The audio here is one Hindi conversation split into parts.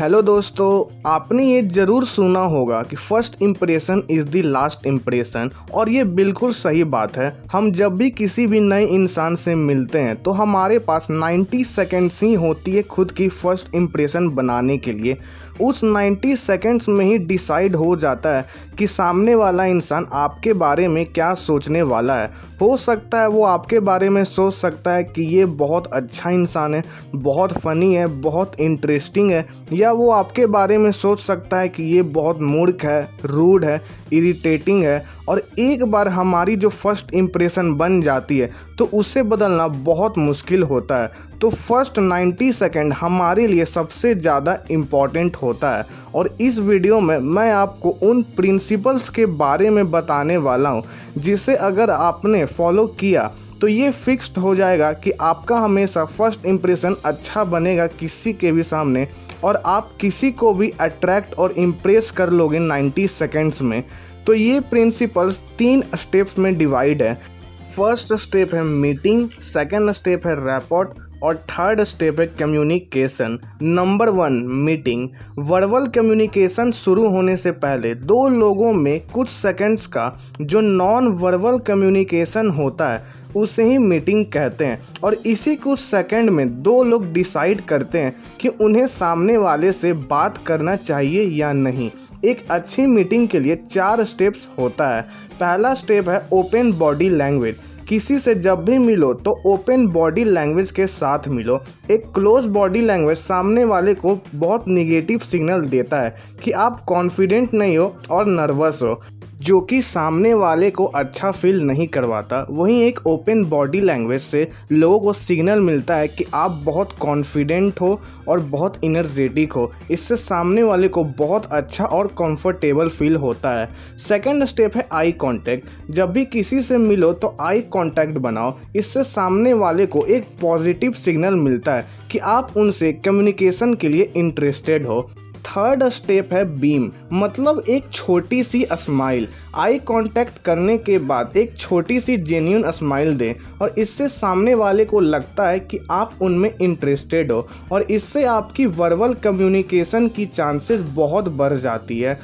हेलो दोस्तों, आपने ये ज़रूर सुना होगा कि first impression is the last impression और ये बिल्कुल सही बात है। हम जब भी किसी भी नए इंसान से मिलते हैं तो हमारे पास 90 सेकेंड्स ही होती है खुद की फ़र्स्ट इम्प्रेशन बनाने के लिए। उस 90 सेकेंड्स में ही डिसाइड हो जाता है कि सामने वाला इंसान आपके बारे में क्या सोचने वाला है। हो सकता है वो आपके बारे में सोच सकता है कि ये बहुत अच्छा इंसान है, बहुत फ़नी है, बहुत इंटरेस्टिंग है, या वो आपके बारे में सोच सकता है कि ये बहुत मूर्ख है रूड है इरिटेटिंग है, और एक बार हमारी जो फ़र्स्ट इम्प्रेशन बन जाती है तो उसे बदलना बहुत मुश्किल होता है। तो फ़र्स्ट 90 सेकेंड हमारे लिए सबसे ज़्यादा इंपॉर्टेंट होता है। और इस वीडियो में मैं आपको उन प्रिंसिपल्स के बारे में बताने वाला हूँ, जिसे अगर आपने फॉलो किया तो ये फिक्स्ड हो जाएगा कि आपका हमेशा फ़र्स्ट इम्प्रेशन अच्छा बनेगा किसी के भी सामने और आप किसी को भी अट्रैक्ट और इम्प्रेस कर लोगे 90 सेकेंड्स में। तो ये प्रिंसिपल्स तीन स्टेप्स में डिवाइड है। फ़र्स्ट स्टेप है मीटिंग, सेकेंड स्टेप है रैपोर्ट, और थर्ड स्टेप है communication. Number one, meeting. Verbal communication शुरू होने से पहले दो लोगों में कुछ सेकंड्स का जो नॉन वर्बल कम्युनिकेशन होता है उसे ही मीटिंग कहते हैं। और इसी कुछ सेकंड में दो लोग डिसाइड करते हैं कि उन्हें सामने वाले से बात करना चाहिए या नहीं। एक अच्छी मीटिंग के लिए चार स्टेप्स होता है। पहला स्टेप है ओपन बॉडी लैंग्वेज किसी से जब भी मिलो तो ओपन बॉडी लैंग्वेज के साथ मिलो। एक क्लोज बॉडी लैंग्वेज सामने वाले को बहुत निगेटिव सिग्नल देता है कि आप कॉन्फिडेंट नहीं हो और नर्वस हो। जो कि सामने वाले को अच्छा फील नहीं करवाता, वहीं एक ओपन बॉडी लैंग्वेज से लोगों को सिग्नल मिलता है कि आप बहुत कॉन्फिडेंट हो और बहुत इनर्जेटिक हो। इससे सामने वाले को बहुत अच्छा और कंफर्टेबल फील होता है। सेकंड स्टेप है आई कांटेक्ट जब भी किसी से मिलो तो आई कांटेक्ट बनाओ। इससे सामने वाले को एक पॉजिटिव सिग्नल मिलता है कि आप उनसे कम्युनिकेशन के लिए इंटरेस्टेड हो। थर्ड स्टेप है बीम मतलब एक छोटी सी स्माइल आई कांटेक्ट करने के बाद एक छोटी सी जेन्यून स्माइल दें और इससे सामने वाले को लगता है कि आप उनमें इंटरेस्टेड हो और इससे आपकी वर्बल कम्युनिकेशन की चांसेस बहुत बढ़ जाती है।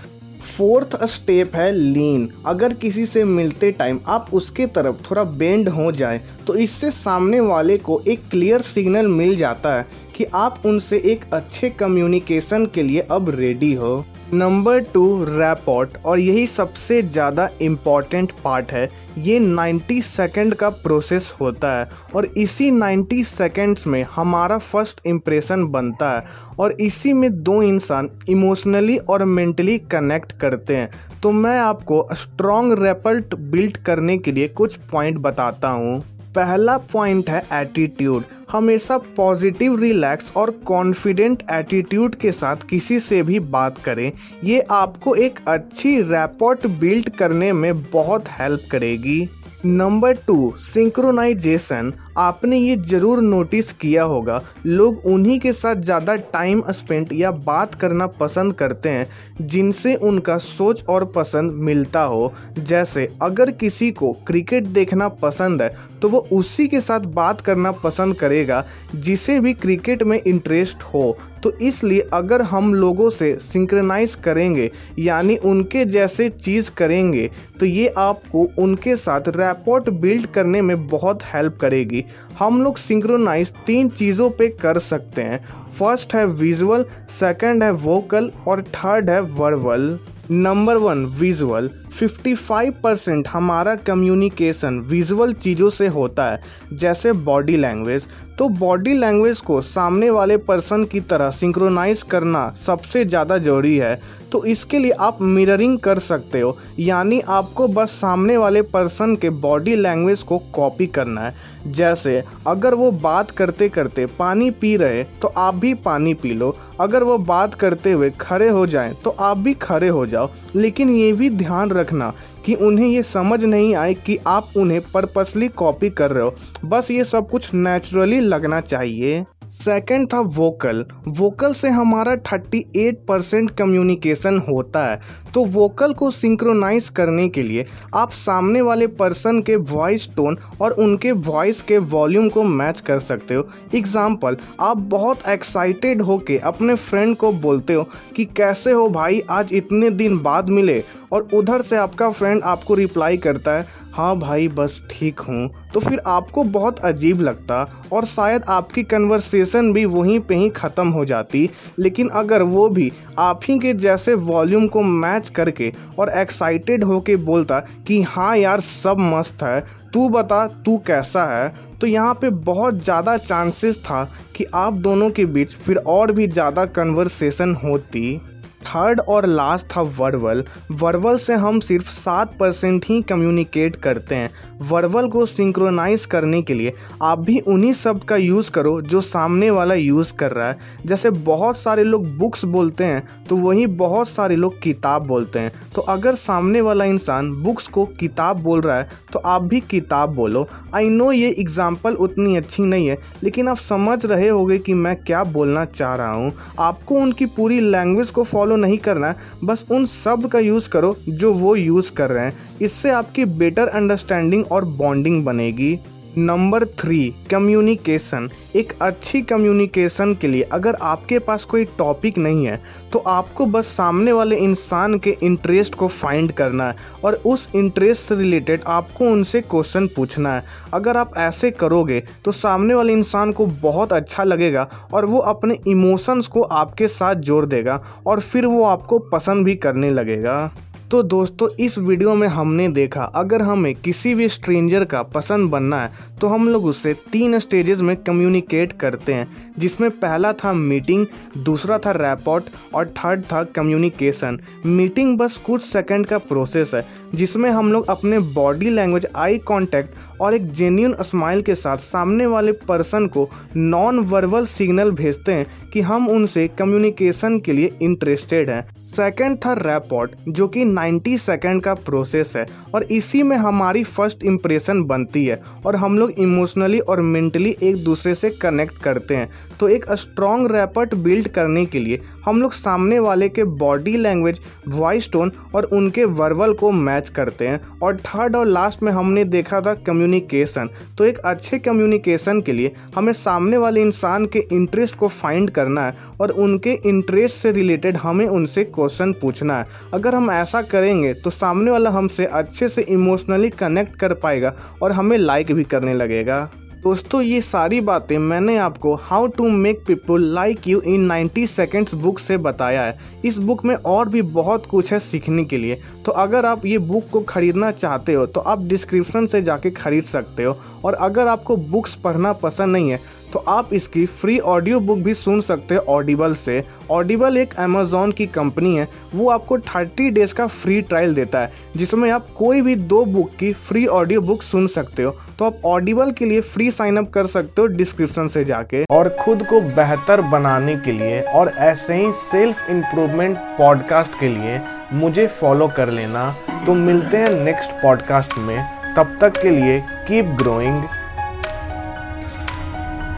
फोर्थ स्टेप है लीन। अगर किसी से मिलते टाइम आप उसके तरफ़ थोड़ा बेंड हो जाए तो इससे सामने वाले को एक क्लियर सिग्नल मिल जाता है कि आप उनसे एक अच्छे कम्युनिकेशन के लिए अब रेडी हो। नंबर टू रैपॉट, और यही सबसे ज़्यादा इंपॉर्टेंट पार्ट है। ये 90 सेकंड का प्रोसेस होता है, और इसी 90 सेकंड्स में हमारा फ़र्स्ट इम्प्रेशन बनता है, और इसी में दो इंसान इमोशनली और मेंटली कनेक्ट करते हैं। तो मैं आपको स्ट्रॉन्ग रेपल्ट बिल्ड करने के लिए कुछ पॉइंट बताता हूँ। पहला पॉइंट है एटीट्यूड हमेशा पॉजिटिव रिलैक्स और कॉन्फिडेंट एटीट्यूड के साथ किसी से भी बात करें। ये आपको एक अच्छी रैपोर्ट बिल्ड करने में बहुत हेल्प करेगी। नंबर टू सिंक्रोनाइजेशन आपने ये ज़रूर नोटिस किया होगा। लोग उन्हीं के साथ ज़्यादा टाइम स्पेंड या बात करना पसंद करते हैं, जिनसे उनका सोच और पसंद मिलता हो। जैसे, अगर किसी को क्रिकेट देखना पसंद है तो वो उसी के साथ बात करना पसंद करेगा, जिसे भी क्रिकेट में इंटरेस्ट हो। तो इसलिए अगर हम लोगों से सिंक्रनाइज करेंगे, यानी उनके जैसे चीज़ करेंगे तो ये आपको उनके साथ रैपोर्ट बिल्ड करने में बहुत हेल्प करेगी। हम लोग सिंक्रोनाइज तीन चीज़ों पे कर सकते हैं। फ़र्स्ट है विजुअल सेकंड है वोकल और थर्ड है verbal number one visual 55 percent हमारा कम्युनिकेशन विजुअल चीज़ों से होता है, जैसे बॉडी लैंग्वेज तो बॉडी लैंग्वेज को सामने वाले पर्सन की तरह सिंक्रोनाइज करना सबसे ज़्यादा ज़रूरी है। तो इसके लिए आप मिररिंग कर सकते हो, यानी आपको बस सामने वाले पर्सन के बॉडी लैंग्वेज को कॉपी करना है। जैसे, अगर वो बात करते करते पानी पी रहे तो आप भी पानी पी लो। अगर वो बात करते हुए खड़े हो जाएँ तो आप भी खड़े हो जाओ। लेकिन ये भी ध्यान रखना कि उन्हें ये समझ नहीं आए कि आप उन्हें पर्पसली कॉपी कर रहे हो। बस ये सब कुछ नेचुरली लगना चाहिए। सेकंड था वोकल वोकल से हमारा 38 परसेंट कम्युनिकेशन होता है। तो वोकल को सिंक्रोनाइज करने के लिए आप सामने वाले पर्सन के वॉइस टोन और उनके वॉइस के वॉल्यूम को मैच कर सकते हो। एग्ज़ाम्पल आप बहुत एक्साइटेड होके अपने फ्रेंड को बोलते हो कि, कैसे हो भाई? आज इतने दिन बाद मिले। और उधर से आपका फ्रेंड आपको रिप्लाई करता है हाँ भाई, बस ठीक हूँ। तो फिर आपको बहुत अजीब लगता और शायद आपकी कन्वर्सेशन भी वहीं पे ही ख़त्म हो जाती। लेकिन अगर वो भी आप ही के जैसे वॉल्यूम को मैच करके और एक्साइटेड होके बोलता कि हाँ यार, सब मस्त है, तू बता, तू कैसा है? तो यहाँ पे बहुत ज़्यादा चांसेस था कि आप दोनों के बीच फिर और भी ज़्यादा कन्वर्सेशन होती। थर्ड और लास्ट था वर्वल वर्वल से हम सिर्फ़ सात परसेंट ही कम्युनिकेट करते हैं। वर्वल को सिंक्रोनाइज करने के लिए आप भी उन्हीं शब्द का यूज़ करो जो सामने वाला यूज़ कर रहा है। जैसे बहुत सारे लोग बुक्स बोलते हैं तो वहीं बहुत सारे लोग किताब बोलते हैं। तो अगर सामने वाला इंसान बुक्स को किताब बोल रहा है तो आप भी किताब बोलो। आई नो ये एग्ज़ाम्पल उतनी अच्छी नहीं है, लेकिन आप समझ रहे होगे कि मैं क्या बोलना चाह रहा हूँ। आपको उनकी पूरी लैंग्वेज को फॉलो फॉलो नहीं करना, बस उन शब्द का यूज़ करो जो वो यूज़ कर रहे हैं। इससे आपकी बेटर अंडरस्टैंडिंग और बॉन्डिंग बनेगी। नंबर थ्री कम्युनिकेशन एक अच्छी कम्युनिकेशन के लिए अगर आपके पास कोई टॉपिक नहीं है तो आपको बस सामने वाले इंसान के इंटरेस्ट को फाइंड करना है और उस इंटरेस्ट से रिलेटेड आपको उनसे क्वेश्चन पूछना है। अगर आप ऐसे करोगे तो सामने वाले इंसान को बहुत अच्छा लगेगा और वो अपने इमोशंस को आपके साथ जोड़ देगा और फिर वो आपको पसंद भी करने लगेगा। तो दोस्तों, इस वीडियो में हमने देखा, अगर हमें किसी भी स्ट्रेंजर का पसंद बनना है तो हम लोग उससे तीन स्टेजेस में कम्युनिकेट करते हैं, जिसमें पहला था मीटिंग दूसरा था रैपॉट और थर्ड था कम्युनिकेशन मीटिंग बस कुछ सेकंड का प्रोसेस है, जिसमें हम लोग अपने बॉडी लैंग्वेज आई कॉन्टैक्ट और एक जेन्यून स्माइल के साथ सामने वाले पर्सन को नॉन वर्बल सिग्नल भेजते हैं कि हम उनसे कम्युनिकेशन के लिए इंटरेस्टेड हैं। सेकंड था रैपॉट जो कि 90 सेकंड का प्रोसेस है, और इसी में हमारी फ़र्स्ट इम्प्रेशन बनती है, और हम लोग इमोशनली और मेंटली एक दूसरे से कनेक्ट करते हैं। तो एक स्ट्रॉन्ग रैपट बिल्ड करने के लिए हम लोग सामने वाले के बॉडी लैंग्वेज वॉइस टोन और उनके वर्बल को मैच करते हैं, और थर्ड और लास्ट में हमने देखा था कम्युनिकेशन तो एक अच्छे कम्युनिकेशन के लिए हमें सामने वाले इंसान के इंटरेस्ट को फाइंड करना है, और उनके इंटरेस्ट से रिलेटेड हमें उनसे क्वेश्चन पूछना है। अगर हम ऐसा करेंगे तो सामने वाला हमसे अच्छे से इमोशनली कनेक्ट कर पाएगा और हमें लाइक भी करने लगेगा। दोस्तों, ये सारी बातें मैंने आपको how to make people like you in 90 seconds book से बताया है। इस बुक में और भी बहुत कुछ है सीखने के लिए। तो अगर आप ये बुक को ख़रीदना चाहते हो तो आप डिस्क्रिप्शन से जाके ख़रीद सकते हो। और अगर आपको बुक्स पढ़ना पसंद नहीं है तो आप इसकी फ्री ऑडियो बुक भी सुन सकते हैं ऑडिबल से। ऑडिबल एक अमेजोन की कंपनी है। वो आपको 30 डेज़ का फ्री ट्रायल देता है, जिसमें आप कोई भी दो बुक की फ्री ऑडियो बुक सुन सकते हो। तो आप ऑडिबल के लिए फ्री साइन अप कर सकते हो डिस्क्रिप्शन से जाके। और खुद को बेहतर बनाने के लिए और ऐसे ही सेल्फ इम्प्रूवमेंट पॉडकास्ट के लिए मुझे फॉलो कर लेना। तो मिलते हैं नेक्स्ट पॉडकास्ट में। तब तक के लिए कीप ग्रोइंग